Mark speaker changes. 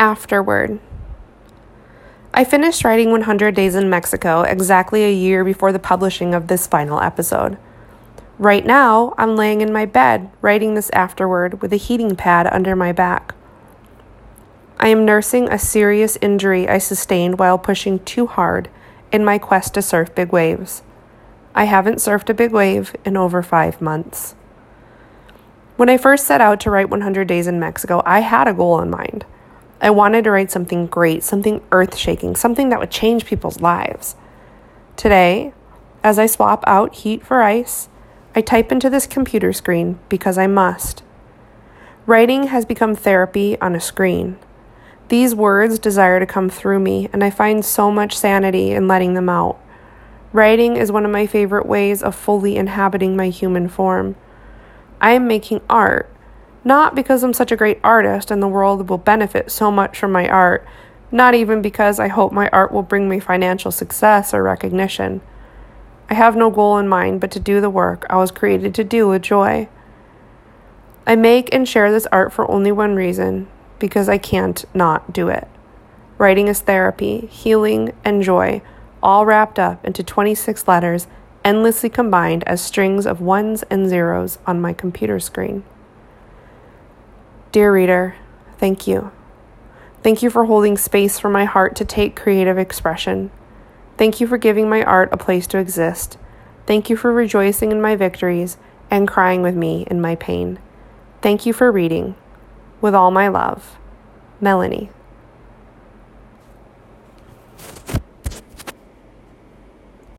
Speaker 1: Afterward. I finished writing 100 Days in Mexico exactly a year before the publishing of this final episode. Right now, I'm laying in my bed writing this afterward with a heating pad under my back. I am nursing a serious injury I sustained while pushing too hard in my quest to surf big waves. I haven't surfed a big wave in over five months. When I first set out to write 100 Days in Mexico, I had a goal in mind. I wanted to write something great, something earth shaking, something that would change people's lives. Today, as I swap out heat for ice, I type into this computer screen because I must. Writing has become therapy on a screen. These words desire to come through me, and I find so much sanity in letting them out. Writing is one of my favorite ways of fully inhabiting my human form. I am making art not because I'm such a great artist and the world will benefit so much from my art, not even because I hope my art will bring me financial success or recognition. I have no goal in mind but to do the work I was created to do with joy. I make and share this art for only one reason because I can't not do it. Writing is therapy, healing, and joy, all wrapped up into 26 letters, endlessly combined as strings of ones and zeros on my computer screen. Dear reader, thank you. Thank you for holding space for my heart to take creative expression. Thank you for giving my art a place to exist. Thank you for rejoicing in my victories and crying with me in my pain. Thank you for reading. With all my love, Melanie.